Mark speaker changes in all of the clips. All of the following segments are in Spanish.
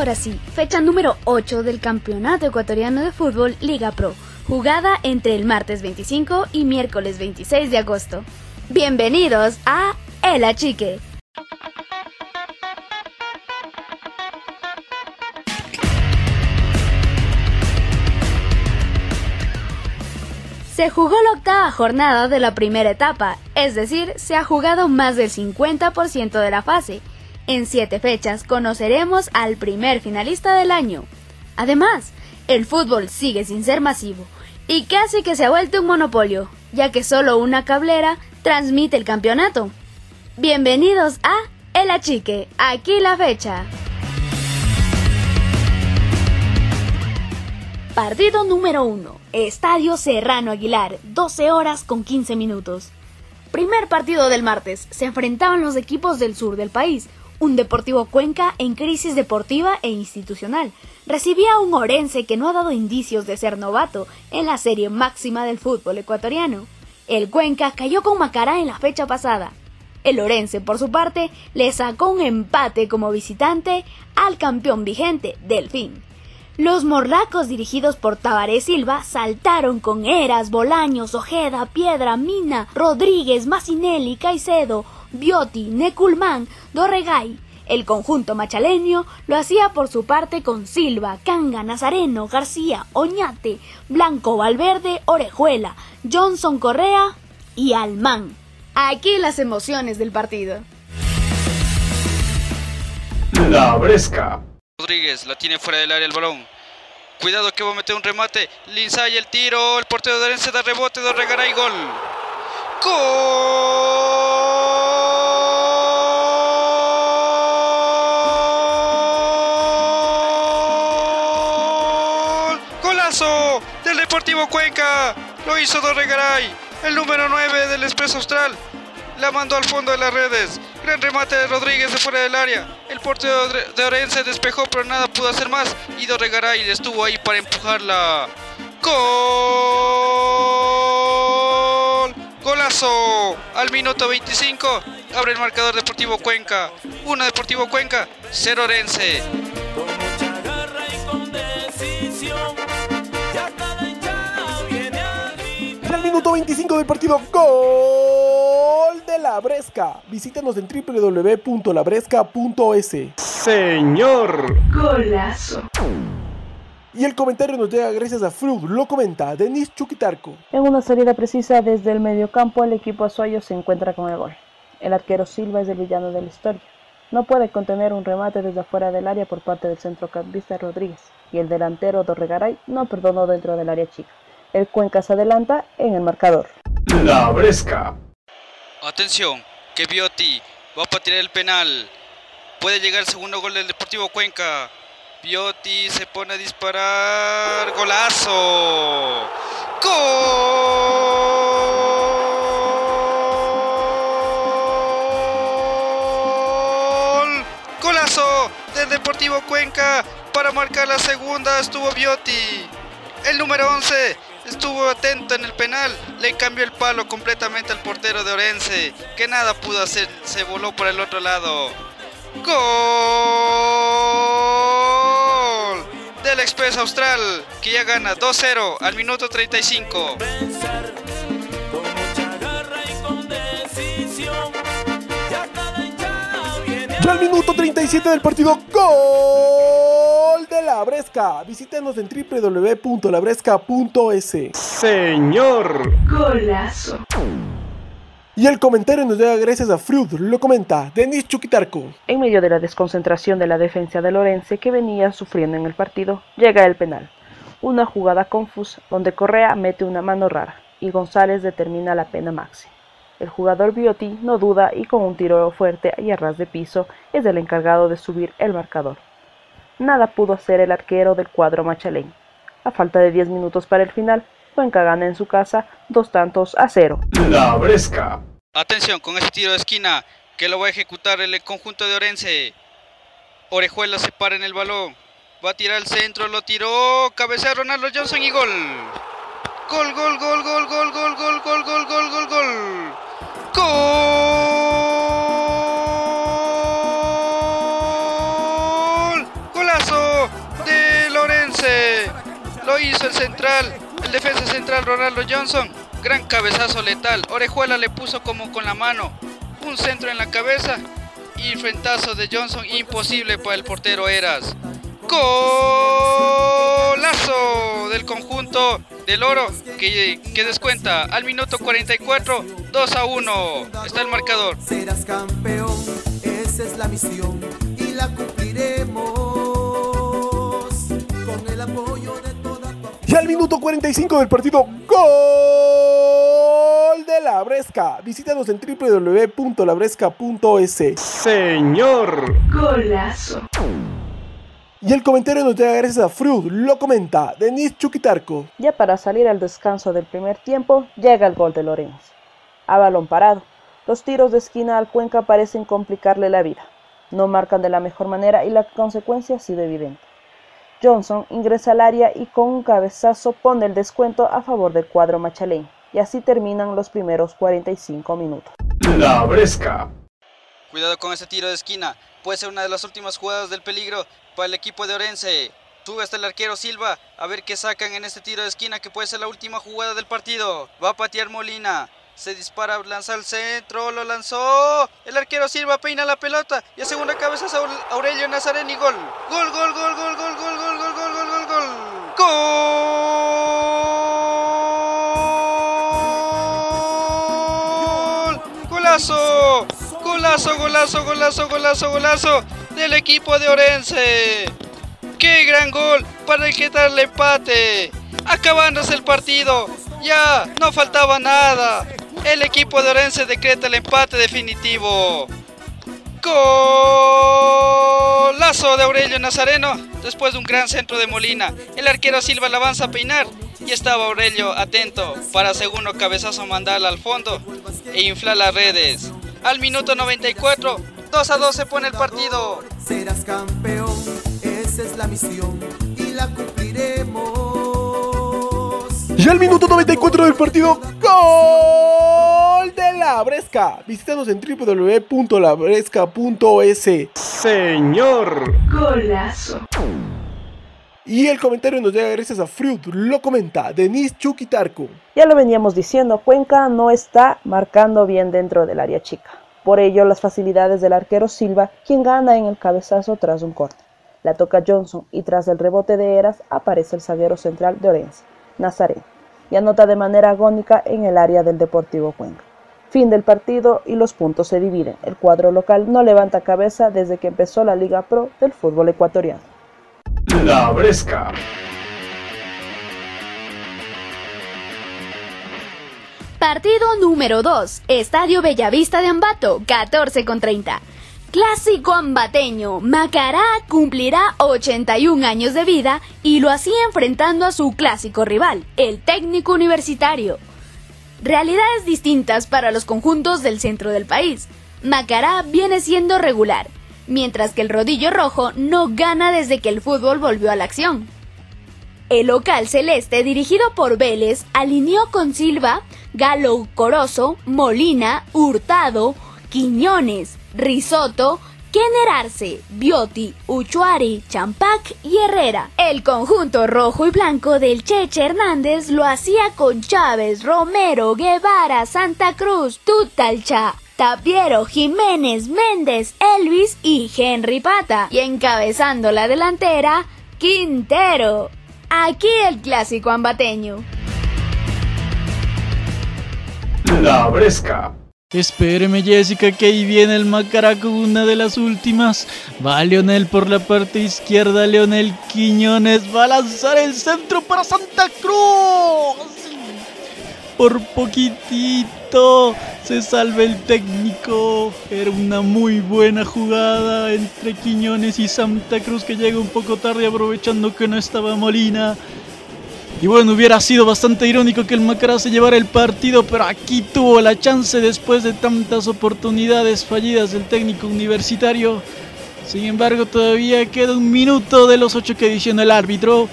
Speaker 1: Ahora sí, fecha número 8 del Campeonato Ecuatoriano de Fútbol Liga Pro, jugada entre el martes 25 y miércoles 26 de agosto. Bienvenidos a El Achique. Se jugó la octava jornada de la primera etapa, es decir, se ha jugado más del 50% de la fase. En siete fechas conoceremos al primer finalista del año. Además, el fútbol sigue sin ser masivo y casi que se ha vuelto un monopolio, ya que solo una cablera transmite el campeonato. Bienvenidos a El Achique, aquí la fecha. Partido número 1. Estadio Serrano Aguilar, 12 horas con 15 minutos. Primer partido del martes. Se enfrentaban los equipos del sur del país. Un Deportivo Cuenca en crisis deportiva e institucional. Recibía a un Orense que no ha dado indicios de ser novato en la serie máxima del fútbol ecuatoriano. El Cuenca cayó con Macará en la fecha pasada. El Orense, por su parte, le sacó un empate como visitante al campeón vigente, Delfín. Los morlacos dirigidos por Tabaré Silva saltaron con Eras, Bolaños, Ojeda, Piedra, Mina, Rodríguez, Macinelli, Caicedo, Biotti, Neculman, Dorregay. El conjunto machaleño lo hacía por su parte con Silva, Canga, Nazareno, García, Oñate, Blanco, Valverde, Orejuela, Johnson Correa y Almán. Aquí las emociones del partido.
Speaker 2: La Bresca.
Speaker 3: Rodríguez la tiene fuera del área el balón. Cuidado que va a meter un remate. Linzay el tiro. El portero de Orense da rebote. Dorregaray gol. ¡Gol! ¡Golazo! Del Deportivo Cuenca. Lo hizo Dorregaray. El número 9 del Expreso Austral. La mandó al fondo de las redes. Gran remate de Rodríguez de fuera del área. El portero de Orense despejó, pero nada pudo hacer más. Y Dorregaray estuvo ahí para empujarla. ¡Gol! ¡Golazo! Al minuto 25 abre el marcador Deportivo Cuenca. 1 Deportivo Cuenca, 0 Orense.
Speaker 4: Minuto 25 del partido, gol de la Bresca. Visítanos en www.labresca.es.
Speaker 2: Señor.
Speaker 1: Golazo.
Speaker 4: Y el comentario nos llega gracias a Frug, lo comenta Denis Chuquitarco.
Speaker 5: En una salida precisa desde el mediocampo, el equipo azuayo se encuentra con el gol. El arquero Silva es el villano de la historia. No puede contener un remate desde afuera del área por parte del centrocampista Rodríguez. Y el delantero Dorregaray no perdonó dentro del área chica. El Cuenca se adelanta en el marcador.
Speaker 2: La Bresca.
Speaker 3: Atención, que Biotti va para tirar el penal. Puede llegar el segundo gol del Deportivo Cuenca. Biotti se pone a disparar. ¡Golazo! ¡Gol! ¡Golazo! Del Deportivo Cuenca. Para marcar la segunda estuvo Biotti. El número 11 estuvo atento en el penal. Le cambió el palo completamente al portero de Orense. Que nada pudo hacer. Se voló por el otro lado. ¡Gol! Del Express Austral, que ya gana 2-0 al minuto 35.
Speaker 4: Ya al minuto 37 del partido, gol de la Bresca. Visítanos en www.labresca.es.
Speaker 2: Señor.
Speaker 1: Golazo.
Speaker 4: Y el comentario nos llega gracias a Frud, lo comenta Denis Chuquitarco.
Speaker 5: En medio de la desconcentración de la defensa de Lorense que venía sufriendo en el partido, llega el penal. Una jugada confusa donde Correa mete una mano rara y González determina la pena máxima. El jugador Biotti no duda y con un tiro fuerte y a ras de piso es el encargado de subir el marcador. Nada pudo hacer el arquero del cuadro machaleño. A falta de 10 minutos para el final, Cuenca gana en su casa dos tantos a cero.
Speaker 2: La Bresca.
Speaker 3: Atención con ese tiro de esquina que lo va a ejecutar el conjunto de Orense. Orejuela se para en el balón. Va a tirar al centro, lo tiró. Cabecea Ronaldo Johnson y gol. Gol, gol, gol, gol, gol, gol, gol, gol, gol, gol, gol, gol. ¡Gol! El defensa central Ronaldo Johnson, gran cabezazo letal. Orejuela le puso como con la mano. Un centro en la cabeza y frentazo de Johnson imposible para el portero Eras. Golazo del conjunto del oro que, que descuenta al minuto 44, 2 a 1. Está el marcador.
Speaker 6: Serás campeón, esa es la misión y la cumpliremos
Speaker 4: al minuto 45 del partido, gol de la Bresca. Visítanos en www.labresca.es.
Speaker 2: Señor.
Speaker 1: Golazo.
Speaker 4: Y el comentario nos llega gracias a Fruit, lo comenta Denis Chuquitarco.
Speaker 5: Ya para salir al descanso del primer tiempo, llega el gol de Lorenz. A balón parado, los tiros de esquina al Cuenca parecen complicarle la vida. No marcan de la mejor manera y la consecuencia ha sido evidente. Johnson ingresa al área y con un cabezazo pone el descuento a favor del cuadro machalén. Y así terminan los primeros 45 minutos.
Speaker 2: La Bresca.
Speaker 3: Cuidado con ese tiro de esquina. Puede ser una de las últimas jugadas del peligro para el equipo de Orense. Sube hasta el arquero Silva a ver qué sacan en este tiro de esquina que puede ser la última jugada del partido. Va a patear Molina. Se dispara, lanza al centro, lo lanzó. El arquero Silva peina la pelota y a segunda cabeza Aurelio Nazareni. Gol. Gol, gol, gol, gol, gol, gol, gol, gol, gol, gol, gol, gol. ¡Gol! ¡Golazo! ¡Golazo, golazo, golazo, golazo, golazo! Del equipo de Orense. ¡Qué gran gol para el que darle empate! Acabándose el partido. Ya, no faltaba nada. El equipo de Orense decreta el empate definitivo. Golazo de Aurelio Nazareno después de un gran centro de Molina. El arquero Silva la avanza a peinar y estaba Aurelio atento para segundo cabezazo mandarla al fondo e inflar las redes. Al minuto 94, 2 a 2 se pone el partido.
Speaker 6: Serás campeón, esa es la misión y la cumpliremos.
Speaker 4: Y al minuto 94 del partido, gol de la Bresca. Visítanos en www.labresca.es.
Speaker 2: Señor.
Speaker 1: Golazo.
Speaker 4: Y el comentario nos llega gracias a Fruit, lo comenta Denis Chuquitarco.
Speaker 5: Ya lo veníamos diciendo, Cuenca no está marcando bien dentro del área chica. Por ello, las facilidades del arquero Silva, quien gana en el cabezazo tras un corte. La toca Johnson y tras el rebote de Eras aparece el zaguero central de Orense, Nazareno, y anota de manera agónica en el área del Deportivo Cuenca. Fin del partido y los puntos se dividen. El cuadro local no levanta cabeza desde que empezó la Liga Pro del fútbol ecuatoriano.
Speaker 2: La Bresca.
Speaker 1: Partido número 2. Estadio Bellavista de Ambato, 14 con 30. Clásico ambateño. Macará cumplirá 81 años de vida y lo hacía enfrentando a su clásico rival, el técnico universitario. Realidades distintas para los conjuntos del centro del país. Macará viene siendo regular, mientras que el rodillo rojo no gana desde que el fútbol volvió a la acción. El local celeste, dirigido por Vélez, alineó con Silva, Galo Corozo, Molina, Hurtado, Quiñones, Risotto, Arce, Bioti, Uchuari, Champac y Herrera. El conjunto rojo y blanco del Cheche Hernández lo hacía con Chávez, Romero, Guevara, Santa Cruz, Tutalcha, Tapiero, Jiménez, Méndez, Elvis y Henry Pata. Y encabezando la delantera, Quintero. Aquí el clásico ambateño.
Speaker 2: La Bresca.
Speaker 7: Espéreme Jessica que ahí viene el Macará con una de las últimas. Va Leonel por la parte izquierda, Leonel Quiñones va a lanzar el centro para Santa Cruz. Por poquitito se salva el técnico. Era una muy buena jugada entre Quiñones y Santa Cruz que llega un poco tarde aprovechando que no estaba Molina. Y bueno, hubiera sido bastante irónico que el Macará se llevara el partido, pero aquí tuvo la chance después de tantas oportunidades fallidas del técnico universitario. Sin embargo, todavía queda un minuto de los ocho que adiciona el árbitro.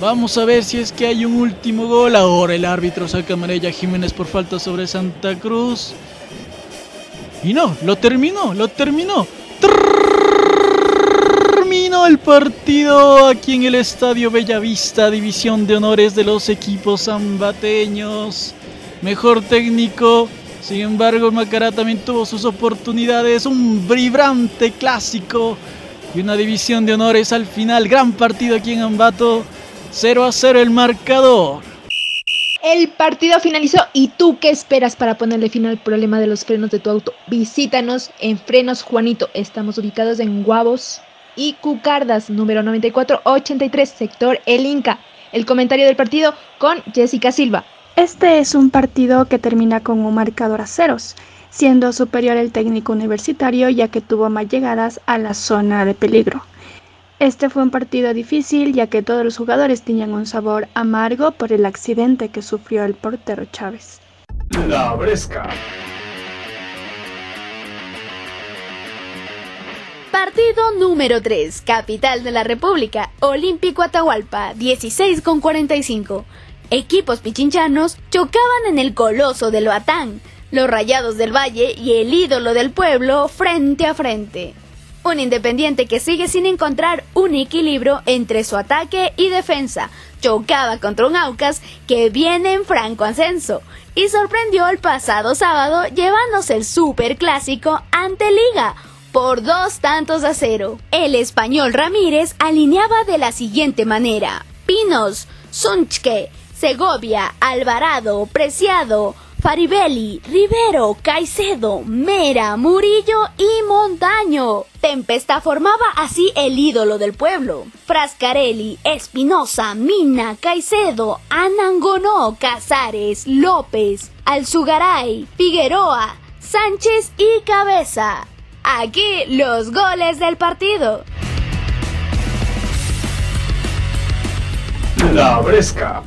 Speaker 7: Vamos a ver si es que hay un último gol. Ahora el árbitro saca amarilla Jiménez por falta sobre Santa Cruz. Y no, lo terminó, lo terminó. El partido aquí en el Estadio Bellavista, División de Honores de los equipos ambateños. Mejor técnico, sin embargo, Macará también tuvo sus oportunidades. Un vibrante clásico y una división de honores al final. Gran partido aquí en Ambato. 0 a 0 el marcador.
Speaker 8: El partido finalizó y tú qué esperas para ponerle fin al problema de los frenos de tu auto. Visítanos en Frenos Juanito. Estamos ubicados en Guavos y Cucardas, número 9483, sector El Inca. El comentario del partido con Jessica Silva.
Speaker 9: Este es un partido que termina con un marcador a ceros, siendo superior el técnico universitario ya que tuvo más llegadas a la zona de peligro. Este fue un partido difícil ya que todos los jugadores tenían un sabor amargo por el accidente que sufrió el portero Chávez.
Speaker 2: La Bresca.
Speaker 1: Partido número 3, capital de la República, Olímpico Atahualpa, 16 con 45. Equipos pichinchanos chocaban en el coloso del Batán, los Rayados del Valle y el ídolo del pueblo frente a frente. Un independiente que sigue sin encontrar un equilibrio entre su ataque y defensa. Chocaba contra un Aucas que viene en franco ascenso y sorprendió el pasado sábado llevándose el super clásico ante Liga por dos tantos a cero. El español Ramírez alineaba de la siguiente manera: Pinos, Sunchke, Segovia, Alvarado, Preciado, Faribelli, Rivero, Caicedo, Mera, Murillo y Montaño. Tempesta formaba así el ídolo del pueblo. Frascarelli, Espinosa, Mina, Caicedo, Anangonó, Casares, López, Alzugaray, Figueroa, Sánchez y Cabeza. Aquí los goles del partido.
Speaker 2: La Bresca.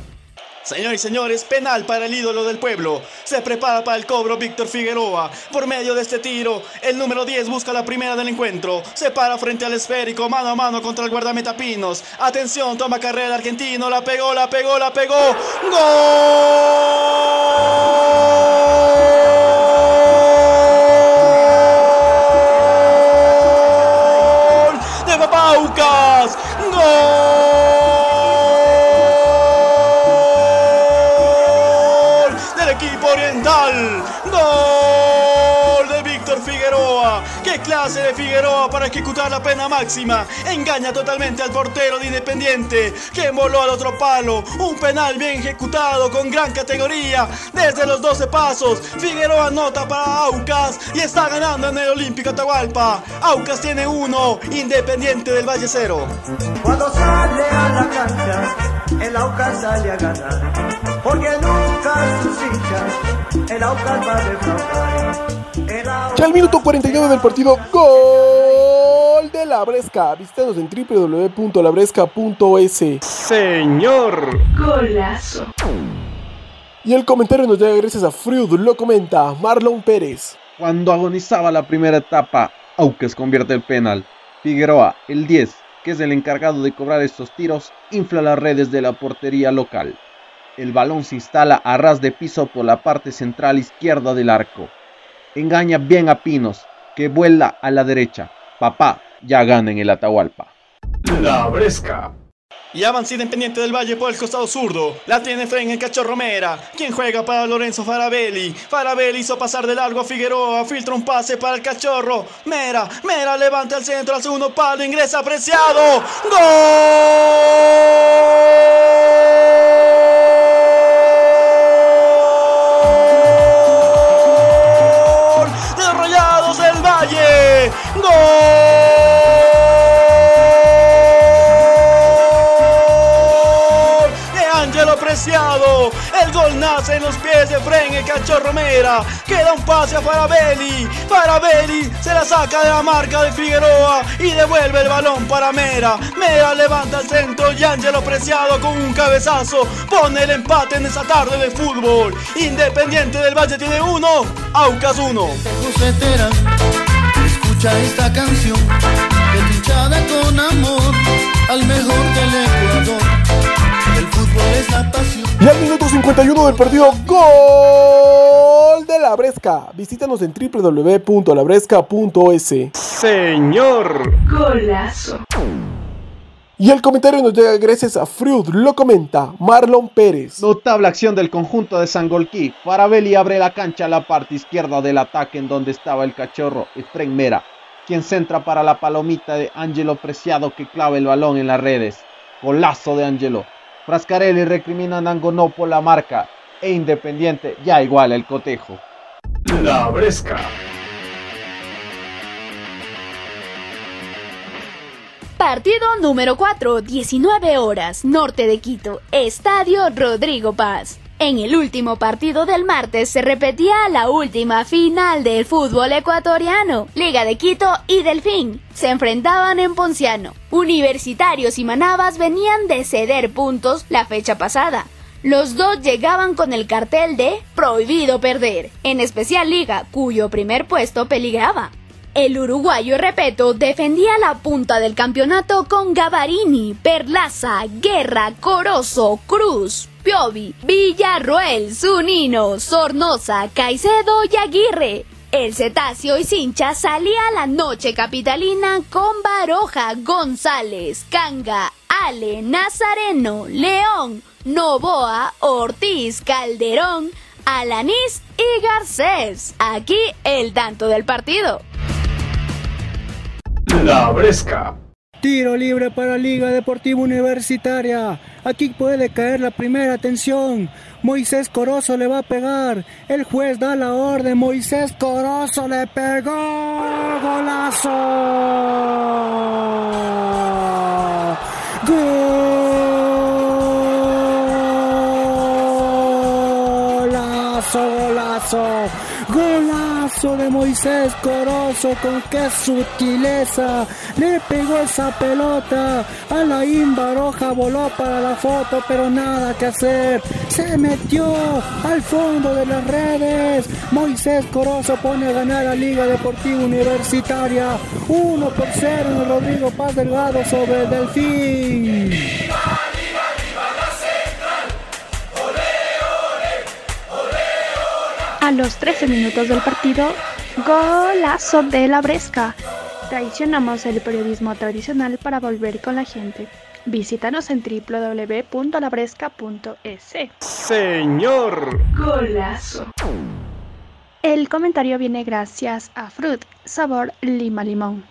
Speaker 10: Señores y señores, penal para el ídolo del pueblo. Se prepara para el cobro Víctor Figueroa. Por medio de este tiro, el número 10 busca la primera del encuentro. Se para frente al esférico, mano a mano contra el guardameta Pinos. Atención, toma carrera argentino. La pegó, la pegó, la pegó. ¡Gol! ¡Qué clase de Figueroa para ejecutar la pena máxima! Engaña totalmente al portero de Independiente, que voló al otro palo. Un penal bien ejecutado con gran categoría. Desde los 12 pasos, Figueroa anota para Aucas y está ganando en el Olímpico Atahualpa. Aucas tiene uno, Independiente del Valle cero.
Speaker 6: Cuando sale a la cancha, el Aucas sale a ganar. Porque nunca sus hinchas, el Aucas va a defraudar. El Aucas-
Speaker 4: Ya al minuto 49 del partido, gol de la Bresca. Visítanos en www.labresca.es.
Speaker 2: Señor.
Speaker 9: Golazo.
Speaker 4: Y el comentario nos llega gracias a Freud, lo comenta Marlon Pérez.
Speaker 11: Cuando agonizaba la primera etapa, Aucas convierte el penal. Figueroa, el 10, que es el encargado de cobrar estos tiros, infla las redes de la portería local. El balón se instala a ras de piso por la parte central izquierda del arco. Engaña bien a Pinos, que vuela a la derecha. Papá ya gana en el Atahualpa.
Speaker 2: La Bresca.
Speaker 10: Y avanza Independiente del Valle por el costado zurdo. La tiene Fren el cachorro Mera. Quien juega para Lorenzo Farabelli. Farabelli hizo pasar de largo a Figueroa. Filtra un pase para el cachorro. Mera. Mera levanta el centro al segundo palo. Ingresa apreciado. ¡Gol! ¡Gol! El gol nace en los pies de Fren el cachorro Mera. Queda un pase a Farabelli. Farabelli se la saca de la marca de Figueroa y devuelve el balón para Mera. Mera levanta el centro y Ángelo Preciado con un cabezazo pone el empate en esa tarde de fútbol. Independiente del Valle tiene uno, Aucas uno.
Speaker 6: Escucha esta canción, con amor al mejor del Ecuador.
Speaker 4: Y al minuto 51 del partido, gol de la Bresca. Visítanos en www.labresca.es.
Speaker 2: Señor.
Speaker 9: Golazo.
Speaker 4: Y el comentario nos llega gracias a Fruit, lo comenta Marlon Pérez.
Speaker 11: Notable acción del conjunto de Sangolquí. Farabelli abre la cancha a la parte izquierda del ataque en donde estaba el cachorro Efren Mera, quien centra para la palomita de Angelo Preciado que clava el balón en las redes. Golazo de Angelo. Frascarelli recrimina a Nangonó por la marca e Independiente ya igual el cotejo.
Speaker 2: La Bresca.
Speaker 1: Partido número 4, 19 horas, norte de Quito, Estadio Rodrigo Paz. En el último partido del martes se repetía la última final del fútbol ecuatoriano. Liga de Quito y Delfín se enfrentaban en Ponciano. Universitarios y Manabas venían de ceder puntos la fecha pasada. Los dos llegaban con el cartel de prohibido perder, en especial Liga, cuyo primer puesto peligraba. El uruguayo Repeto defendía la punta del campeonato con Gavarini, Perlaza, Guerra, Corozo, Cruz, Piovi, Villarroel, Zunino, Sornosa, Caicedo y Aguirre. El cetáceo y cincha salía a la noche capitalina con Baroja, González, Canga, Ale, Nazareno, León, Novoa, Ortiz, Calderón, Alanís y Garcés. Aquí el tanto del partido.
Speaker 2: La Bresca.
Speaker 12: Tiro libre para Liga Deportiva Universitaria. Aquí puede caer la primera atención. Moisés Corozo le va a pegar. El juez da la orden. Moisés Corozo le pegó. Golazo. Golazo, golazo. De Moisés Corozo con qué sutileza le pegó esa pelota. A la Baroja voló para la foto pero nada que hacer. Se metió al fondo de las redes. Moisés Corozo pone a ganar a Liga Deportiva Universitaria. 1 por 0 en el Rodrigo Paz Delgado sobre el Delfín
Speaker 9: A los 13 minutos del partido, golazo de la Bresca. Traicionamos el periodismo tradicional para volver con la gente. Visítanos en www.labresca.es.
Speaker 2: Señor.
Speaker 9: Golazo. El comentario viene gracias a Fruit, sabor lima limón.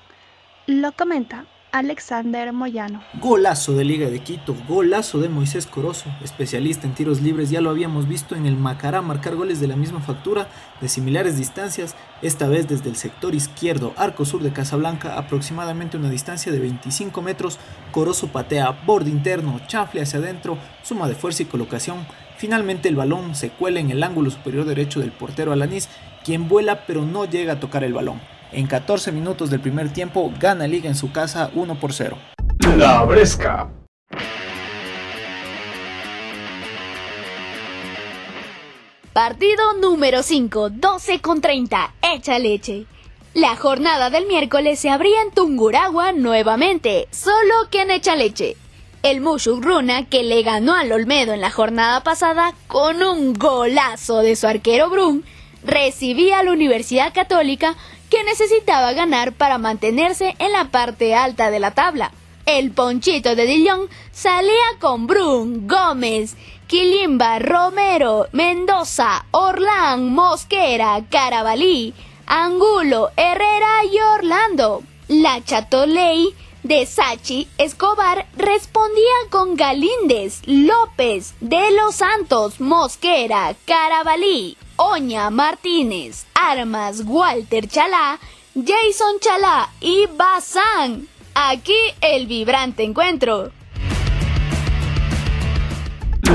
Speaker 9: Lo comenta Alexander Moyano.
Speaker 13: Golazo de Liga de Quito, golazo de Moisés Corozo, especialista en tiros libres, ya lo habíamos visto en el Macará marcar goles de la misma factura, de similares distancias, esta vez desde el sector izquierdo, arco sur de Casablanca, aproximadamente una distancia de 25 metros, Corozo patea, borde interno, chafle hacia adentro, suma de fuerza y colocación, finalmente el balón se cuela en el ángulo superior derecho del portero Alanís, quien vuela pero no llega a tocar el balón. En 14 minutos del primer tiempo gana Liga en su casa 1 por 0.
Speaker 2: La Bresca.
Speaker 1: Partido número 5, 12 con 30, echa leche. La jornada del miércoles se abría en Tunguragua nuevamente, solo que en echa leche. El Mushuk Runa, que le ganó al Olmedo en la jornada pasada con un golazo de su arquero Brun, recibía a la Universidad Católica que necesitaba ganar para mantenerse en la parte alta de la tabla. El ponchito de Dillon salía con Brun, Gómez, Quilimba, Romero, Mendoza, Orlán, Mosquera, Carabalí, Angulo, Herrera y Orlando. La Chatoley de Sachi Escobar respondía con Galíndez, López, De los Santos, Mosquera, Carabalí, Oña Martínez, Armas, Walter Chalá, Jason Chalá y Bazán. Aquí el vibrante encuentro.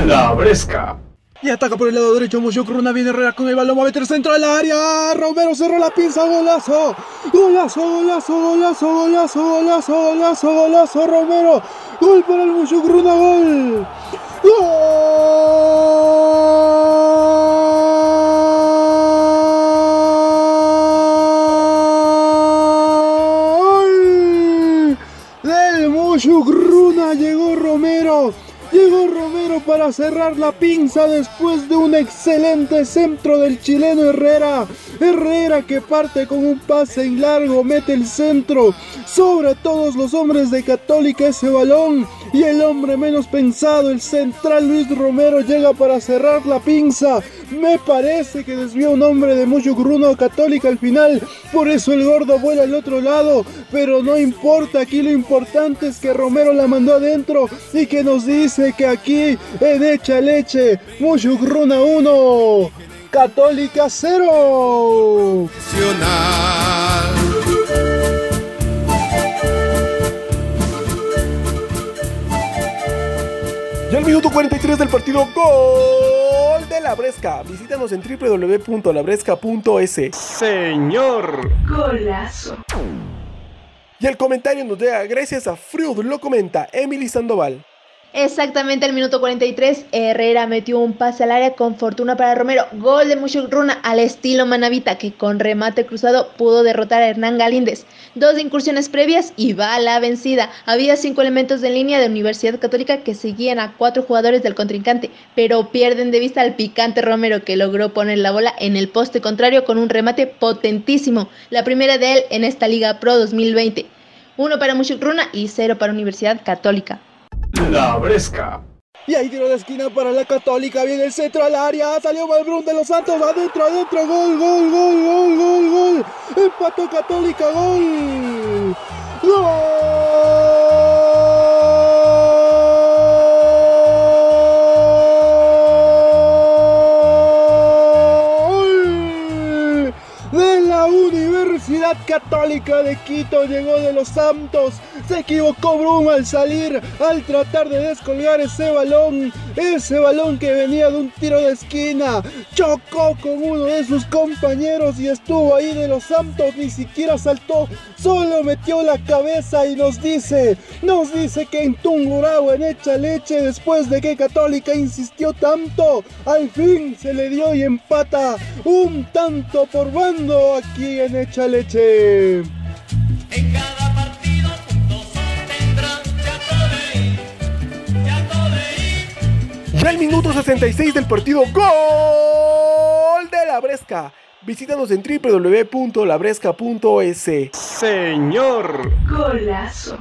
Speaker 2: La Bresca.
Speaker 12: Y ataca por el lado derecho Moshuk Runa viene Herrera con el balón, va a meter centro al área. Romero cerró la pinza, golazo. Golazo, golazo, golazo, golazo, golazo, golazo, golazo, Romero. Gol para el Moshuk Runa, gol. ¡Gol! Del Moshuk Runa llegó Romero. Llegó Romero para para cerrar la pinza después de un excelente centro del chileno Herrera. Herrera que parte con un pase en largo, mete el centro sobre todos los hombres de Católica ese balón y el hombre menos pensado, el central Luis Romero llega para cerrar la pinza. Me parece que desvió un hombre de mucho gruno Católica al final, por eso el gordo vuela al otro lado, pero no importa, aquí lo importante es que Romero la mandó adentro y que nos dice que aquí en Echa Leche, mucho gruna 1, Católica 0.
Speaker 4: Ya el minuto 43 del partido, gol de la Bresca. Visítanos en www.labresca.es.
Speaker 2: Señor.
Speaker 1: Golazo.
Speaker 4: Y el comentario nos llega gracias a Freud, lo comenta Emily Sandoval.
Speaker 8: Exactamente al minuto 43, Herrera metió un pase al área con fortuna para Romero. Gol de Mucho Runa al estilo Manavita, que con remate cruzado pudo derrotar a Hernán Galíndez. Dos incursiones previas y va la vencida. Había cinco elementos de línea de Universidad Católica que seguían a cuatro jugadores del contrincante, pero pierden de vista al picante Romero, que logró poner la bola en el poste contrario con un remate potentísimo. La primera de él en esta Liga Pro 2020. Uno para Mucho Runa y cero para Universidad Católica.
Speaker 2: La Bresca.
Speaker 12: Y ahí tiro de esquina para la Católica. Viene el centro al área. Salió Malbrún de los Santos. Adentro, adentro. Gol, gol, gol, gol, gol, gol. Empató Católica. Gol. Gol. De la Universidad Católica de Quito llegó de los Santos. Se equivocó Brum al salir, al tratar de descolgar ese balón. Ese balón que venía de un tiro de esquina. Chocó con uno de sus compañeros y estuvo ahí de los Santos. Ni siquiera saltó, solo metió la cabeza y nos dice, nos dice que en Tungurahua, en Echa Leche, después de que Católica insistió tanto, al fin se le dio y empata un tanto por bando aquí en Echa Leche.
Speaker 4: Ya el minuto 66 del partido, gol de la Bresca. Visítanos en www.labresca.es.
Speaker 2: Señor.
Speaker 1: Golazo.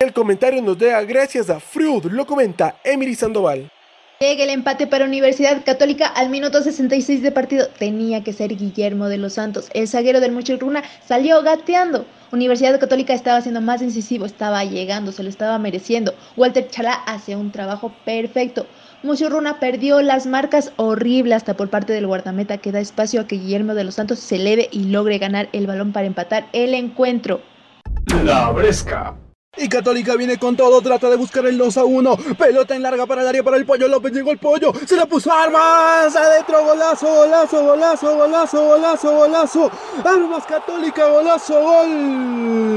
Speaker 4: El comentario nos da gracias a Freud, lo comenta Emily Sandoval.
Speaker 8: Llega el empate para Universidad Católica al minuto 66 de partido. Tenía que ser Guillermo de los Santos. El zaguero del Muchurruna salió gateando. Universidad Católica estaba siendo más incisivo, estaba llegando, se lo estaba mereciendo. Walter Chalá hace un trabajo perfecto. Muchurruna perdió las marcas horrible hasta por parte del guardameta que da espacio a que Guillermo de los Santos se eleve y logre ganar el balón para empatar el encuentro.
Speaker 2: La Bresca.
Speaker 12: Y Católica viene con todo, trata de buscar el 2 a 1. Pelota en larga para el área para el pollo López. Llegó el pollo, se la puso Armas. Adentro, golazo, golazo, golazo, golazo, golazo, golazo. Armas Católica, golazo, gol.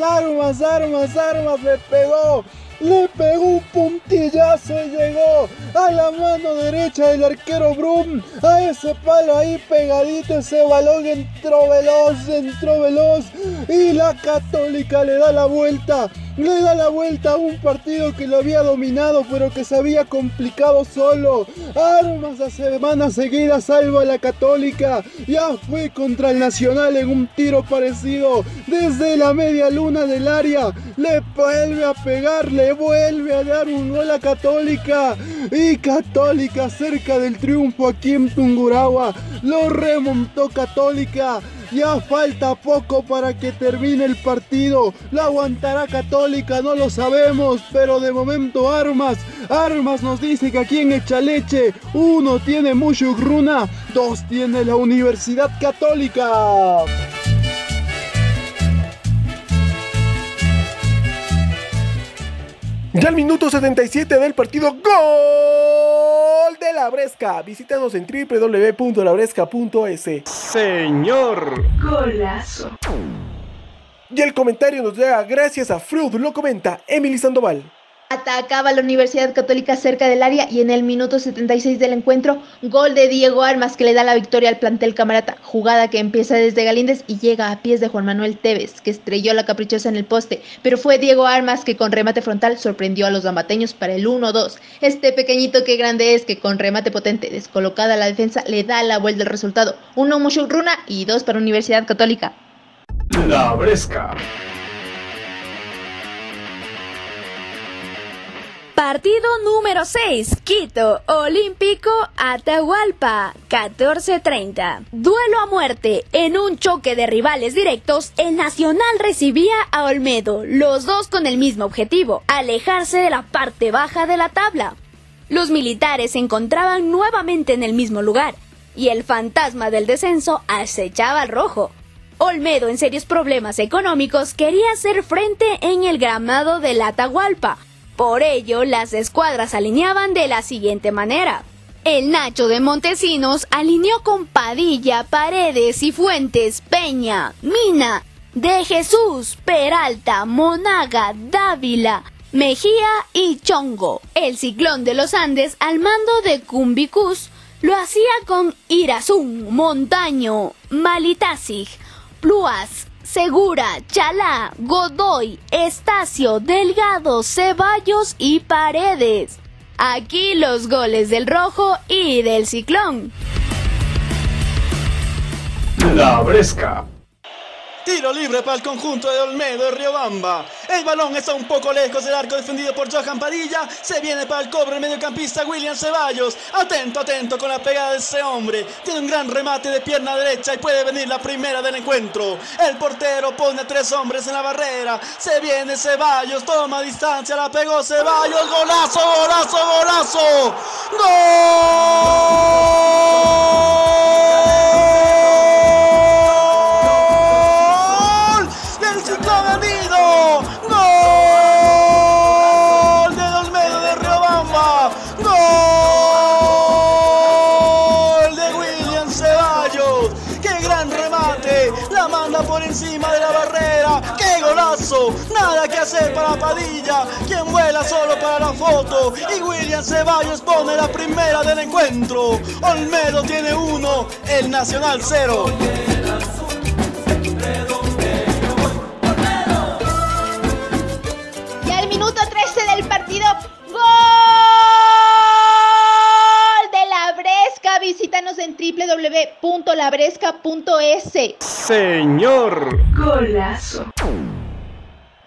Speaker 12: Armas, armas, armas, le pegó. Le pegó un puntillazo y llegó a la mano derecha del arquero Brum. A ese palo ahí pegadito, ese balón entró veloz, entró veloz. Y la Católica le da la vuelta. Le da la vuelta a un partido que lo había dominado, pero que se había complicado solo. Armas a semana seguida salva la Católica. Ya fue contra el Nacional en un tiro parecido. Desde la media luna del área. Le vuelve a pegar, le vuelve a dar un gol a Católica. Y Católica cerca del triunfo aquí en Tungurahua. Lo remontó Católica. Ya falta poco para que termine el partido. ¿La aguantará Católica? No lo sabemos. Pero de momento Armas. Armas nos dice que aquí en Echaleche uno tiene mucho gruna. Dos tiene la Universidad Católica.
Speaker 4: Ya el minuto 77 del partido, gol de la Bresca. Visítanos en www.labresca.es.
Speaker 2: Señor.
Speaker 1: Golazo.
Speaker 4: Y el comentario nos llega gracias a Freud, lo comenta Emily Sandoval.
Speaker 8: Atacaba la Universidad Católica cerca del área y en el minuto 76 del encuentro, gol de Diego Armas que le da la victoria al plantel camarata. Jugada que empieza desde Galíndez y llega a pies de Juan Manuel Tevez, que estrelló la caprichosa en el poste. Pero fue Diego Armas que con remate frontal sorprendió a los amateños para el 1-2. Este pequeñito que grande es que con remate potente, descolocada la defensa, le da la vuelta al resultado. Uno mucho runa y dos para Universidad Católica.
Speaker 2: La Bresca.
Speaker 1: Partido número 6, Quito, Olímpico, Atahualpa, 14:30. Duelo a muerte. En un choque de rivales directos, el Nacional recibía a Olmedo, los dos con el mismo objetivo, alejarse de la parte baja de la tabla. Los militares se encontraban nuevamente en el mismo lugar, y el fantasma del descenso acechaba al rojo. Olmedo, en serios problemas económicos, quería hacer frente en el gramado del Atahualpa, por ello, las escuadras alineaban de la siguiente manera. El Nacho de Montesinos alineó con Padilla, Paredes y Fuentes, Peña, Mina, De Jesús, Peralta, Monaga, Dávila, Mejía y Chongo. El ciclón de los Andes al mando de Cumbicus lo hacía con Irazún, Montaño, Malitasig, Pluas, Segura, Chalá, Godoy, Estacio, Delgado, Ceballos y Paredes. Aquí los goles del rojo y del ciclón.
Speaker 2: La Bresca.
Speaker 10: Tiro libre para el conjunto de Olmedo de Riobamba. El balón está un poco lejos del arco defendido por Johan Padilla. Se viene para el cobro el mediocampista William Ceballos. Atento, atento con la pegada de ese hombre. Tiene un gran remate de pierna derecha y puede venir la primera del encuentro. El portero pone tres hombres en la barrera. Se viene Ceballos, toma distancia, la pegó Ceballos. Golazo, golazo, golazo. ¡Gol! William Ceballos pone la primera del encuentro. Olmedo tiene uno, el Nacional cero.
Speaker 8: Y al minuto 13 del partido, ¡Gol de la Bresca! Visítanos en www.labresca.es.
Speaker 2: Señor.
Speaker 9: Golazo.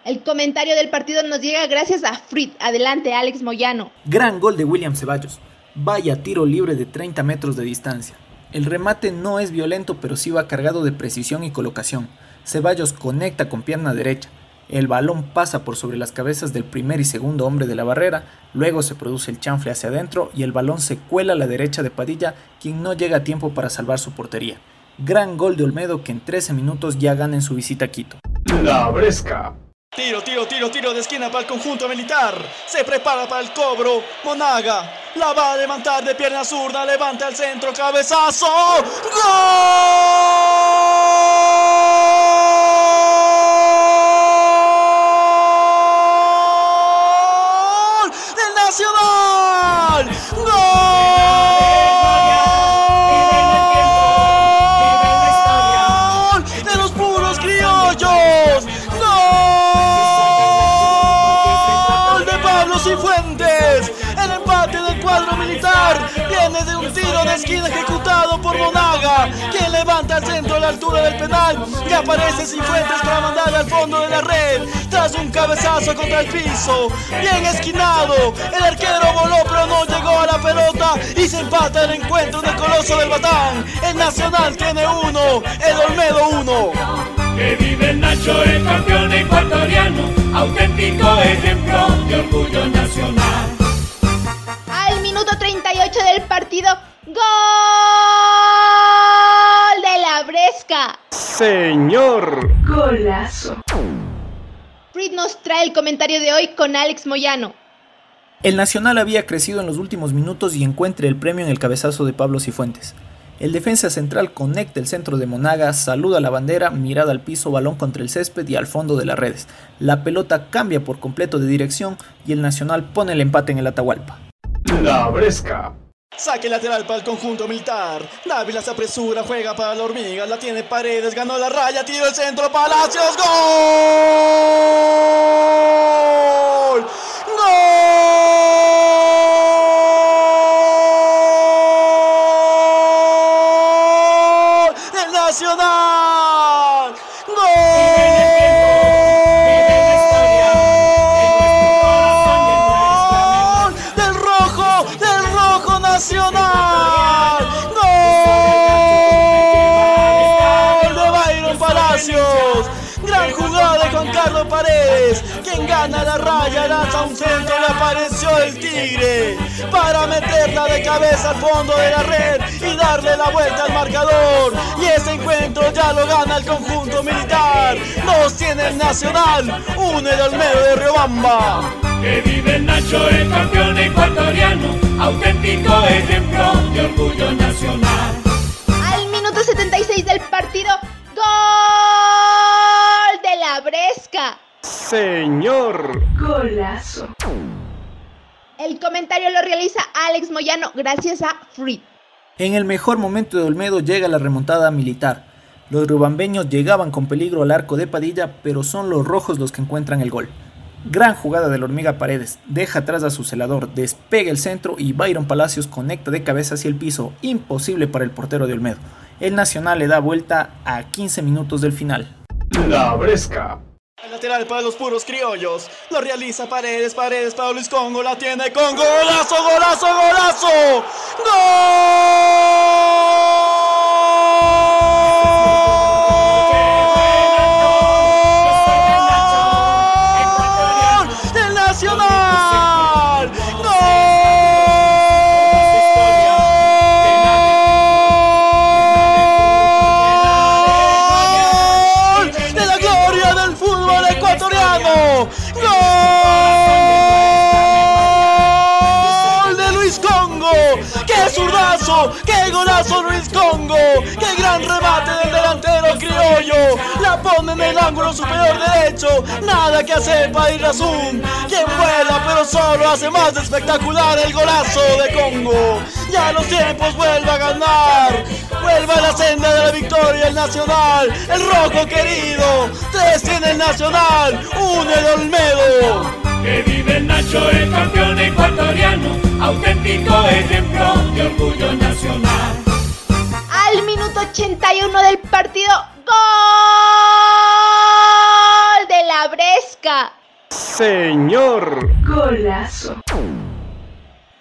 Speaker 8: El comentario del partido nos llega gracias a Frit. Adelante, Alex Moyano.
Speaker 13: Gran gol de William Ceballos. Vaya tiro libre de 30 metros de distancia. El remate no es violento, pero sí va cargado de precisión y colocación. Ceballos conecta con pierna derecha. El balón pasa por sobre las cabezas del primer y segundo hombre de la barrera, luego se produce el chanfle hacia adentro y el balón se cuela a la derecha de Padilla, quien no llega a tiempo para salvar su portería. Gran gol de Olmedo que en 13 minutos ya gana en su visita a Quito.
Speaker 2: La Bresca.
Speaker 10: Tiro, tiro, tiro, tiro de esquina para el conjunto militar. Se prepara para el cobro. Monaga la va a levantar de pierna zurda. Levanta al centro, cabezazo. ¡Gol! Esquina ejecutado por Monaga, quien levanta al centro a la altura del penal y aparece Cifuentes para mandar al fondo de la red tras un cabezazo contra el piso. Bien esquinado, el arquero voló pero no llegó a la pelota y se empata el encuentro del Coloso del Batán. El Nacional tiene uno, el Olmedo uno.
Speaker 14: Que vive el Nacho, el campeón ecuatoriano, auténtico ejemplo de orgullo nacional.
Speaker 8: Al minuto 38 del partido, ¡Gol de la Bresca!
Speaker 2: Señor.
Speaker 9: Golazo.
Speaker 8: Frit nos trae el comentario de hoy con Alex Moyano.
Speaker 13: El Nacional había crecido en los últimos minutos y encuentra el premio en el cabezazo de Pablo Cifuentes. El defensa central conecta el centro de Monaga, saluda la bandera, mirada al piso, balón contra el césped y al fondo de las redes. La pelota cambia por completo de dirección y el Nacional pone el empate en el Atahualpa.
Speaker 2: La Bresca.
Speaker 10: Saque lateral para el conjunto militar. Dávila se apresura, juega para la hormiga. La tiene Paredes, ganó la raya, tiro el centro, Palacios, ¡Gol! ¡Gol! ¡El Nacional! Apareció el tigre. Para meterla de cabeza al fondo de la red y darle la vuelta al marcador. Y ese encuentro ya lo gana el conjunto militar. Dos tiene el Nacional, uno el Olmedo de Riobamba.
Speaker 14: Que vive el Nacho, el campeón ecuatoriano, auténtico ejemplo de orgullo nacional.
Speaker 8: Al minuto 76 del partido, ¡Gol de la Bresca!
Speaker 2: Señor.
Speaker 9: Golazo.
Speaker 8: El comentario lo realiza Alex Moyano gracias a Free.
Speaker 13: En el mejor momento de Olmedo llega la remontada militar. Los rubambeños llegaban con peligro al arco de Padilla, pero son los rojos los que encuentran el gol. Gran jugada del hormiga Paredes, deja atrás a su celador, despega el centro y Byron Palacios conecta de cabeza hacia el piso, imposible para el portero de Olmedo. El Nacional le da vuelta a 15 minutos del final.
Speaker 2: La Bresca.
Speaker 10: El lateral para los puros criollos. Lo realiza Paredes, Paredes para Luis Congo. La tiene con golazo, golazo, golazo. ¡Gol! Pone en el ángulo superior derecho. Nada que hacer para ir a Zoom. Quien vuela pero solo hace más espectacular el golazo de Congo. Ya los tiempos vuelve a ganar. Vuelve a la senda de la victoria el Nacional. El rojo querido. Tres tiene el Nacional. Uno el Olmedo.
Speaker 14: Que vive el Nacho, el campeón ecuatoriano, auténtico ejemplo de orgullo nacional.
Speaker 8: Al minuto 81 del partido, ¡Gol
Speaker 2: Señor.
Speaker 9: Golazo.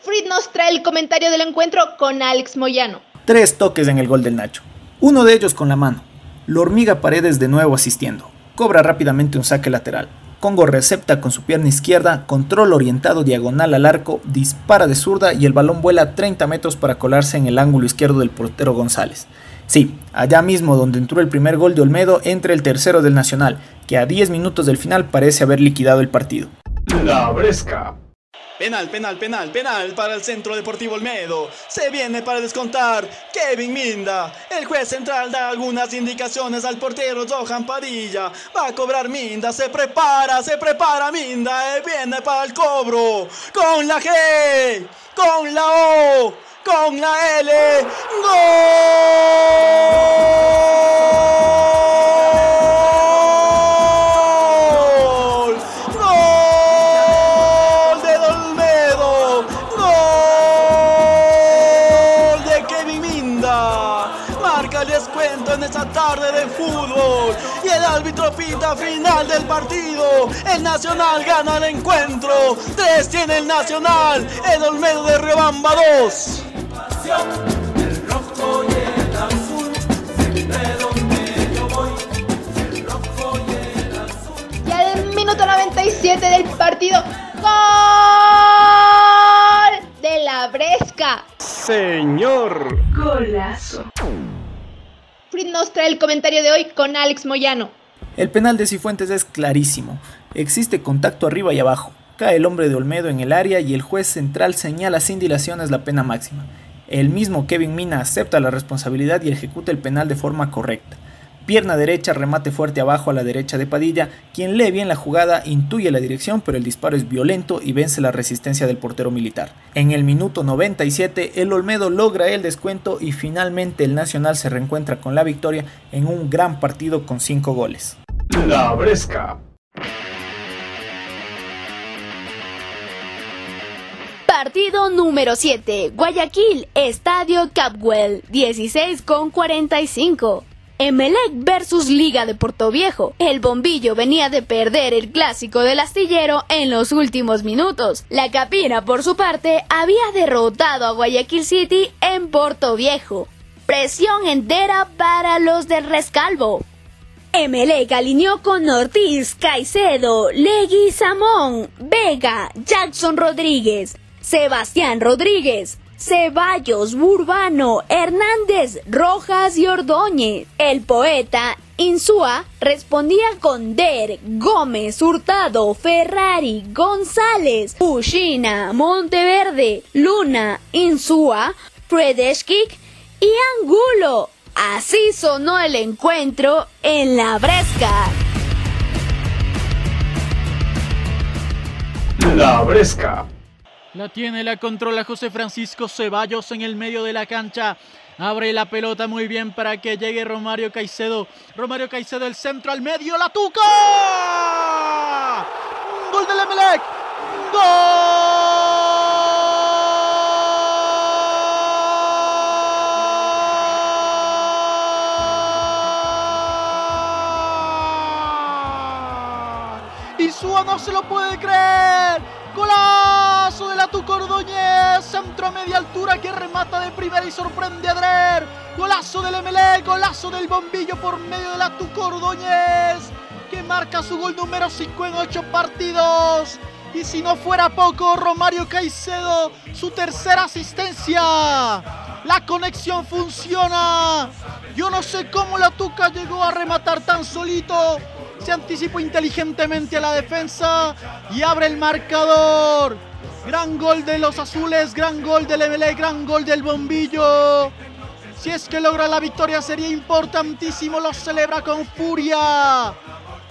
Speaker 8: Frid nos trae el comentario del encuentro con Alex Moyano.
Speaker 13: Tres toques en el gol del Nacho. Uno de ellos con la mano. La hormiga Paredes de nuevo asistiendo. Cobra rápidamente un saque lateral. Congo recepta con su pierna izquierda, control orientado diagonal al arco, dispara de zurda y el balón vuela 30 metros para colarse en el ángulo izquierdo del portero González. Sí, allá mismo donde entró el primer gol de Olmedo entra el tercero del Nacional, que a 10 minutos del final parece haber liquidado el partido.
Speaker 2: La Bresca.
Speaker 10: Penal, penal, penal, penal para el Centro Deportivo Olmedo. Se viene para descontar Kevin Minda. El juez central da algunas indicaciones al portero Johan Padilla. Va a cobrar Minda. Se prepara, se prepara Minda. eh, Viene para el cobro. Con la G, con la O, con la L. ¡Gol! Del partido. El Nacional gana el encuentro. Tres tiene el Nacional. El Olmedo de Riobamba 2.
Speaker 8: Y al minuto 97 del partido, ¡Gol de la Bresca!
Speaker 2: Señor.
Speaker 9: Golazo.
Speaker 8: Frid nos trae el comentario de hoy con Alex Moyano.
Speaker 13: El penal de Cifuentes es clarísimo. Existe contacto arriba y abajo. Cae el hombre de Olmedo en el área y el juez central señala sin dilaciones la pena máxima. El mismo Kevin Mina acepta la responsabilidad y ejecuta el penal de forma correcta. Pierna derecha, remate fuerte abajo a la derecha de Padilla, quien lee bien la jugada, intuye la dirección, pero el disparo es violento y vence la resistencia del portero militar. En el minuto 97, el Olmedo logra el descuento y finalmente el Nacional se reencuentra con la victoria en un gran partido con 5 goles.
Speaker 2: La Bresca.
Speaker 1: Partido número 7, Guayaquil, Estadio Capwell, 16 con 45. Emelec versus Liga de Portoviejo. El bombillo venía de perder el clásico del astillero en los últimos minutos. La Capina, por su parte, había derrotado a Guayaquil City en Portoviejo. Presión entera para los del Rescalvo. Emelec alineó con Ortiz, Caicedo, Legui Samón, Vega, Jackson Rodríguez, Sebastián Rodríguez, Ceballos, Burbano, Hernández, Rojas y Ordóñez. El poeta Insúa respondía con Der, Gómez, Hurtado, Ferrari, González, Ushina, Monteverde, Luna, Insúa, Fredeskik y Angulo. Así sonó el encuentro en la Bresca.
Speaker 2: La Bresca.
Speaker 7: La tiene, la controla José Francisco Ceballos en el medio de la cancha. Abre la pelota muy bien para que llegue Romario Caicedo. Romario Caicedo, el centro al medio, la tuca. Gol del Emelec. ¡Gol! Suá no se lo puede creer. Golazo de la Tucordóñez, centro a media altura que remata de primera y sorprende a Drer. Golazo del MLE, golazo del bombillo por medio de la Tucordóñez, que marca su gol número 5 en 8 partidos. Y si no fuera poco, Romario Caicedo, su tercera asistencia. La conexión funciona. Yo no sé cómo la Tuca llegó a rematar tan solito se anticipó inteligentemente a la defensa y abre el marcador. Gran gol de los azules, gran gol del MLE, gran gol del bombillo. Si es que logra la victoria sería importantísimo, lo celebra con furia.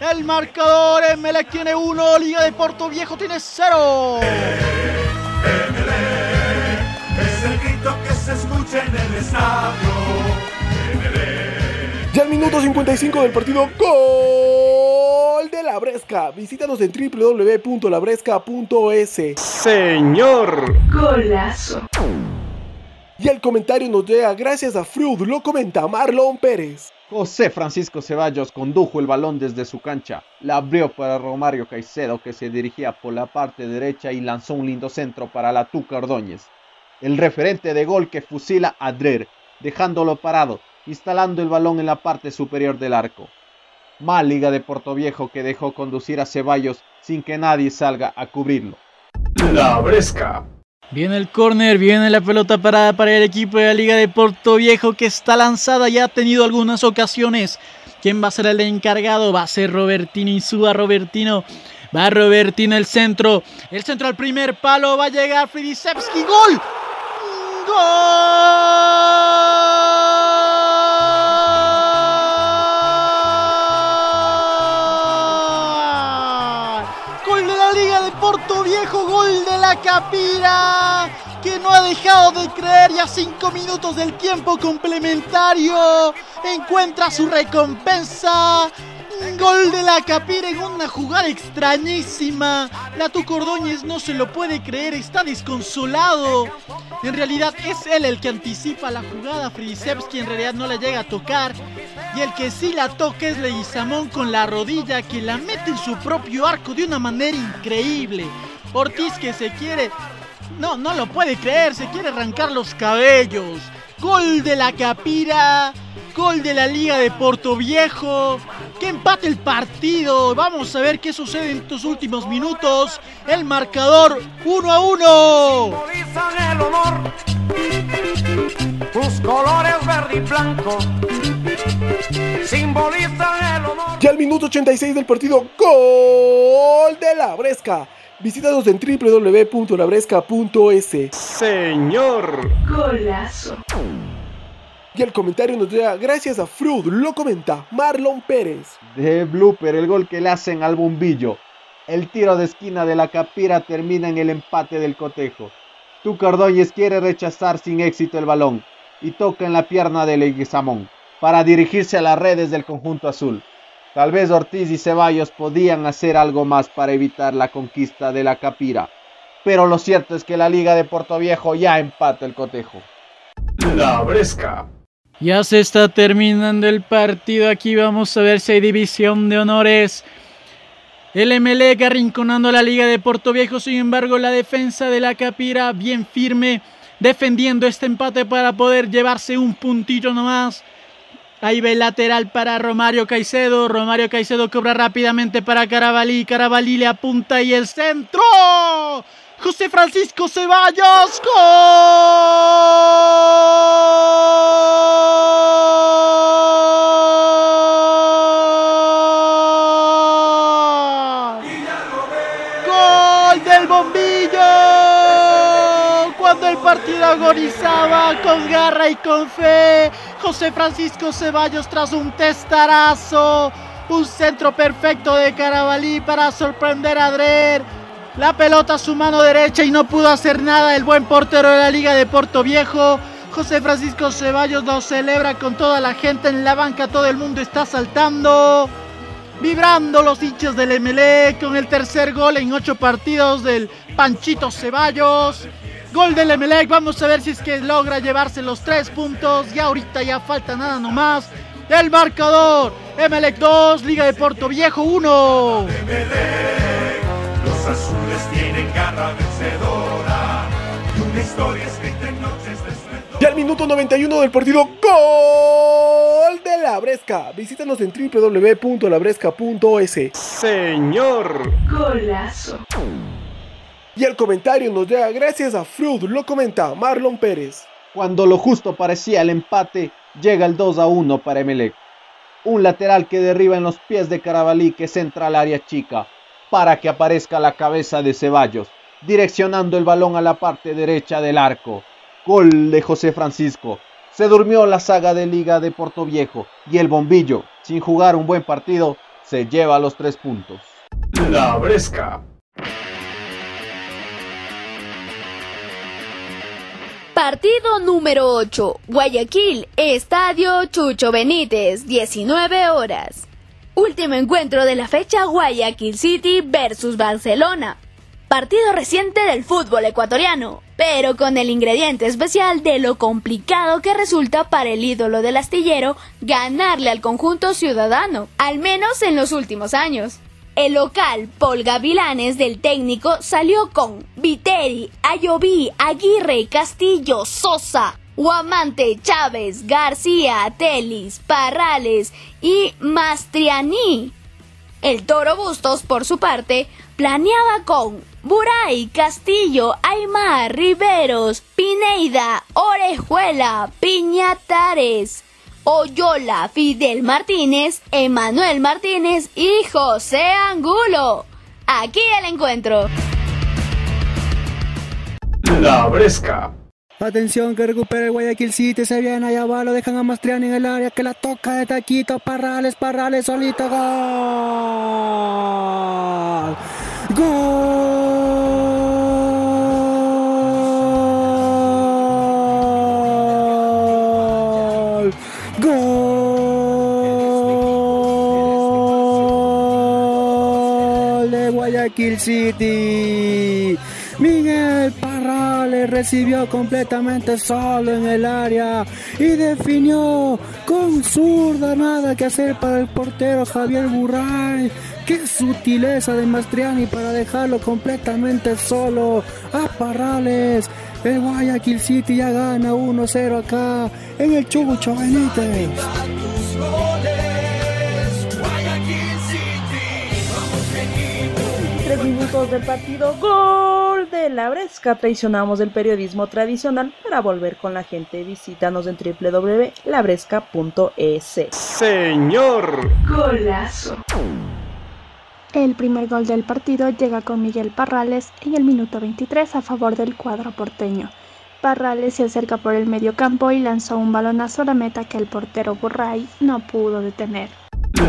Speaker 7: El marcador, MLE tiene uno, Liga de Porto Viejo tiene cero.
Speaker 14: Es el grito que se escucha en el estadio.
Speaker 4: Ya al minuto 55 del partido, gol la Bresca. Visítanos en www.labresca.es.
Speaker 2: Señor.
Speaker 9: Golazo.
Speaker 4: Y el comentario nos llega gracias a Freud, lo comenta Marlon Pérez.
Speaker 11: José Francisco Ceballos condujo el balón desde su cancha, la abrió para Romario Caicedo que se dirigía por la parte derecha y lanzó un lindo centro para la Tuca Ordóñez. El referente de gol que fusila a Drer, dejándolo parado, instalando el balón en la parte superior del arco. Mal Liga de Portoviejo que dejó conducir a Ceballos sin que nadie salga a cubrirlo.
Speaker 2: La Bresca.
Speaker 7: Viene el córner, viene la pelota parada para el equipo de la Liga de Portoviejo que está lanzada, ya ha tenido algunas ocasiones. ¿Quién va a ser el encargado? Va a ser Robertino Insúa, Robertino. Va Robertino el centro. El centro al primer palo. Va a llegar Fridisevski. ¡Gol! ¡Gol! La Capira. Que no ha dejado de creer ya cinco minutos del tiempo complementario. Encuentra su recompensa. Gol de la Capira en una jugada extrañísima. La Tucordóñez no se lo puede creer, está desconsolado. En realidad es él el que anticipa la jugada. Fridisevski en realidad no la llega a tocar. Y el que sí la toca es Leguizamón con la rodilla que la mete en su propio arco de una manera increíble. Ortiz que se quiere... No, no lo puede creer, se quiere arrancar los cabellos. Gol de la Capira. Gol de la Liga de Portoviejo. Que empate el partido. Vamos a ver qué sucede en estos últimos minutos. El marcador 1 a 1.
Speaker 6: Simbolizan el honor, tus colores verde y blanco. Simbolizan el honor.
Speaker 4: Ya al minuto 86 del partido, gol de la Bresca. Visítanos en www.labresca.es.
Speaker 2: Señor.
Speaker 9: Golazo.
Speaker 4: Y el comentario nos llega gracias a Fruit, lo comenta Marlon Pérez.
Speaker 11: De blooper el gol que le hacen al bombillo. El tiro de esquina de la capira termina en el empate del cotejo. Tuca Ordóñez quiere rechazar sin éxito el balón y toca en la pierna de Leguizamón para dirigirse a las redes del conjunto azul. Tal vez Ortiz y Ceballos podían hacer algo más para evitar la conquista de la Capira, pero lo cierto es que la Liga de Puerto Viejo ya empata el cotejo.
Speaker 2: La Bresca.
Speaker 7: Ya se está terminando el partido. Aquí vamos a ver si hay división de honores. El Emelec arrinconando a la Liga de Puerto Viejo. Sin embargo, la defensa de la Capira bien firme. Defendiendo este empate para poder llevarse un puntillo nomás. Ahí ve el lateral para Romario Caicedo. Romario Caicedo cobra rápidamente para Carabalí. Carabalí le apunta y el centro. José Francisco Ceballos. ¡Gol! ¡Gol del bombillo! Cuando el partido agonizaba con garra y con fe. José Francisco Ceballos tras un testarazo. Un centro perfecto de Carabalí para sorprender a Drer. La pelota a su mano derecha y no pudo hacer nada el buen portero de la Liga de Puerto Viejo. José Francisco Ceballos lo celebra con toda la gente en la banca. Todo el mundo está saltando. Vibrando los hinchas del MLE con el tercer gol en ocho partidos del Panchito Ceballos. Gol del Emelec, vamos a ver si es que logra llevarse los tres puntos. Y ahorita ya falta nada nomás. El marcador, Emelec 2, Liga de Puerto Viejo 1.
Speaker 14: Los azules tienen garra vencedora y una historia escrita en noches de sueño.
Speaker 4: Y al minuto 91 del partido, gol de la Bresca. Visítanos en www.labresca.es.
Speaker 2: Señor.
Speaker 9: Golazo.
Speaker 4: Y el comentario nos llega gracias a Fruit, lo comenta Marlon Pérez.
Speaker 11: Cuando lo justo parecía el empate, llega el 2 a 1 para Emelec. Un lateral que derriba en los pies de Carabalí que centra al área chica para que aparezca la cabeza de Ceballos, direccionando el balón a la parte derecha del arco. Gol de José Francisco. Se durmió la saga de Liga de Puerto Viejo y el bombillo, sin jugar un buen partido, se lleva los tres puntos.
Speaker 2: La Bresca.
Speaker 1: Partido número 8, Guayaquil, Estadio Chucho Benítez, 19 horas. Último encuentro de la fecha Guayaquil City versus Barcelona. Partido reciente del fútbol ecuatoriano, pero con el ingrediente especial de lo complicado que resulta para el ídolo del astillero ganarle al conjunto ciudadano, al menos en los últimos años. El local Paul Gavilanes del técnico salió con Viteri, Ayoví, Aguirre, Castillo, Sosa, Guamante, Chávez, García, Telis, Parrales y Mastriani. El Toro Bustos, por su parte, planeaba con Buray, Castillo, Aymar, Riveros, Pineida, Orejuela, Piñatares, Oyola, Fidel Martínez, Emanuel Martínez y José Angulo. Aquí el encuentro.
Speaker 2: La Bresca.
Speaker 12: Atención que recupera el Guayaquil City, se viene allá va, lo dejan a Mastriani en el área, que la toca de taquito, Parrales, Parrales, solito, gol. Gol. City. Miguel Parrales recibió completamente solo en el área y definió con zurda nada que hacer para el portero Javier Burray. Qué sutileza de Mastriani para dejarlo completamente solo a Parrales. El Guayaquil City ya gana 1-0 acá en el Chucho Benítez.
Speaker 5: Del partido, gol de la Bresca. Traicionamos el periodismo tradicional para volver con la gente. Visítanos en www.labresca.es.
Speaker 2: Señor.
Speaker 9: Golazo. El primer gol del partido llega con Miguel Parrales en el minuto 23 a favor del cuadro porteño. Parrales se acerca por el medio campo y lanzó un balonazo a la meta que el portero Burray no pudo detener.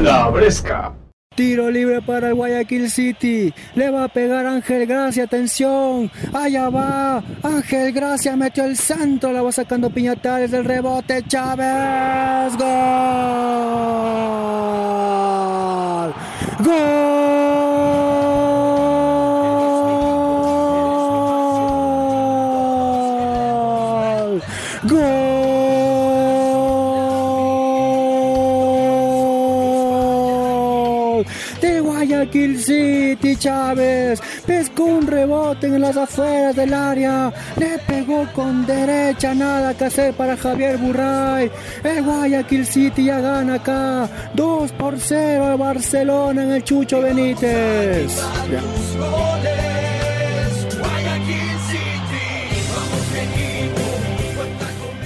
Speaker 2: La Bresca.
Speaker 15: Tiro libre para el Guayaquil City. Le va a pegar Ángel Gracia. Atención. Allá va. Ángel Gracia metió el centro. La va sacando Piñatares del rebote. Chávez. Gol. Gol. Gol de Guayaquil City Chávez. Pescó un rebote en las afueras del área. Le pegó con derecha nada que hacer para Javier Burray. El Guayaquil City ya gana acá. 2 por 0 a Barcelona en el Chucho Benítez.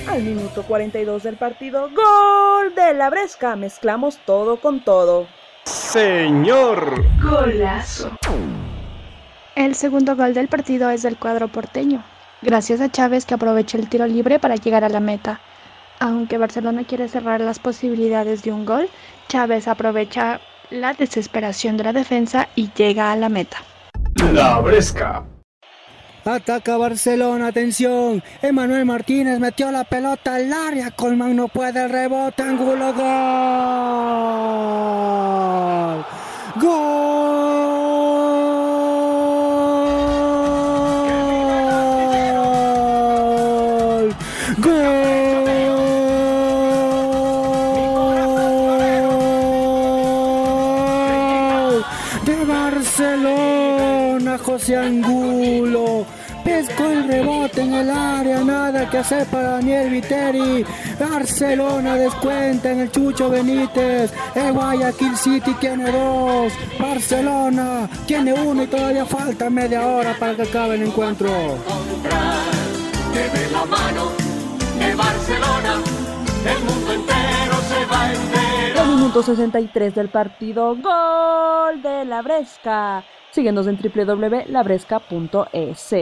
Speaker 5: Al minuto 42 del partido, gol de la Bresca. Mezclamos todo con todo.
Speaker 2: Señor.
Speaker 1: Golazo.
Speaker 9: El segundo gol del partido es del cuadro porteño, gracias a Chávez que aprovecha el tiro libre para llegar a la meta. Aunque Barcelona quiere cerrar las posibilidades de un gol, Chávez aprovecha la desesperación de la defensa y llega a la meta.
Speaker 2: La Bresca.
Speaker 15: Ataca Barcelona, atención. Emanuel Martínez metió la pelota al área. Colman no puede, el rebote, ángulo, gol. Gol. Gol. De Barcelona, José Angulo. Pescó el rebote en el área, nada que hacer para Daniel Viteri. Barcelona descuenta en el Chucho Benítez. El Guayaquil City tiene dos. Barcelona tiene uno y todavía falta media hora para que acabe el encuentro.
Speaker 16: Deme la mano de Barcelona, el mundo entero se va a enterar.
Speaker 5: El minuto 63 del partido, gol de la Bresca. Síguenos en www.labresca.es.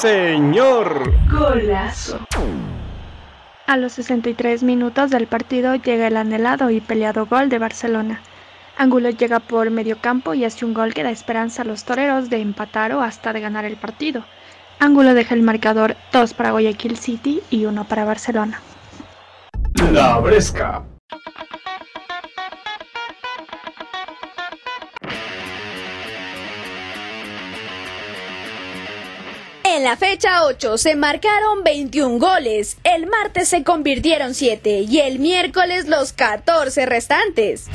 Speaker 2: Señor.
Speaker 1: Golazo.
Speaker 9: A los 63 minutos del partido llega el anhelado y peleado gol de Barcelona. Angulo llega por medio campo y hace un gol que da esperanza a los toreros de empatar o hasta de ganar el partido. Angulo deja el marcador 2 para Guayaquil City y 1 para Barcelona.
Speaker 2: La Bresca.
Speaker 1: En la fecha 8 se marcaron 21 goles, el martes se convirtieron 7 y el miércoles los 14 restantes.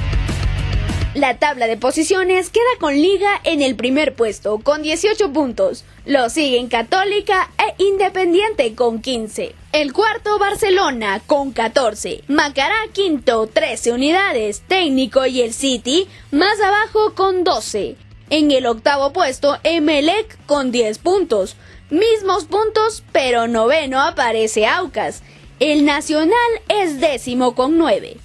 Speaker 1: La tabla de posiciones queda con Liga en el primer puesto con 18 puntos. Lo siguen Católica e Independiente con 15. El cuarto Barcelona con 14. Macará quinto 13 unidades. Técnico y el City más abajo con 12. En el octavo puesto Emelec con 10 puntos. Mismos puntos, pero noveno aparece Aucas. El Nacional es décimo con 9.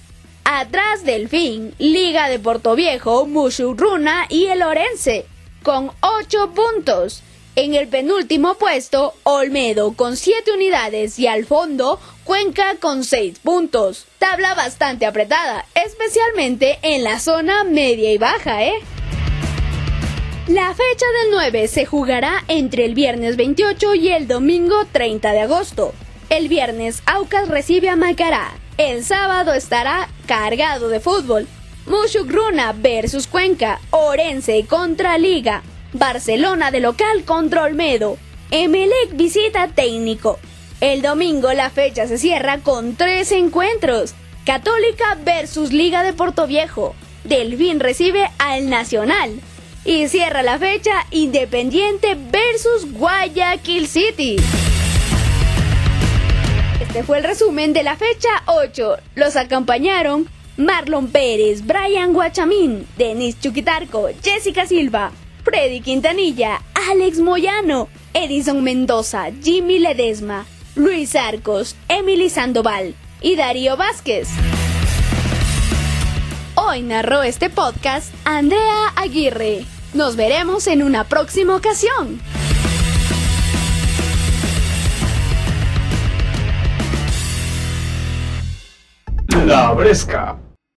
Speaker 1: Atrás Delfín, Liga de Portoviejo, Mushurruna y el Orense, con 8 puntos. En el penúltimo puesto, Olmedo con 7 unidades y al fondo, Cuenca con 6 puntos. Tabla bastante apretada, especialmente en la zona media y baja, ¿eh? La fecha del 9 se jugará entre el viernes 28 y el domingo 30 de agosto. El viernes Aucas recibe a Macará. El sábado estará cargado de fútbol. Mushugruna versus Cuenca, Orense contra Liga, Barcelona de local contra Olmedo, Emelec visita técnico. El domingo la fecha se cierra con tres encuentros. Católica versus Liga de Portoviejo. Delfín recibe al Nacional. Y cierra la fecha Independiente versus Guayaquil City. Este fue el resumen de la fecha 8. Los acompañaron Marlon Pérez, Brian Guachamín, Denis Chuquitarco, Jessica Silva, Freddy Quintanilla, Alex Moyano, Edison Mendoza, Jimmy Ledesma, Luis Arcos, Emily Sandoval y Darío Vázquez. Hoy narró este podcast Andrea Aguirre. Nos veremos en una próxima ocasión.
Speaker 2: La Bresca.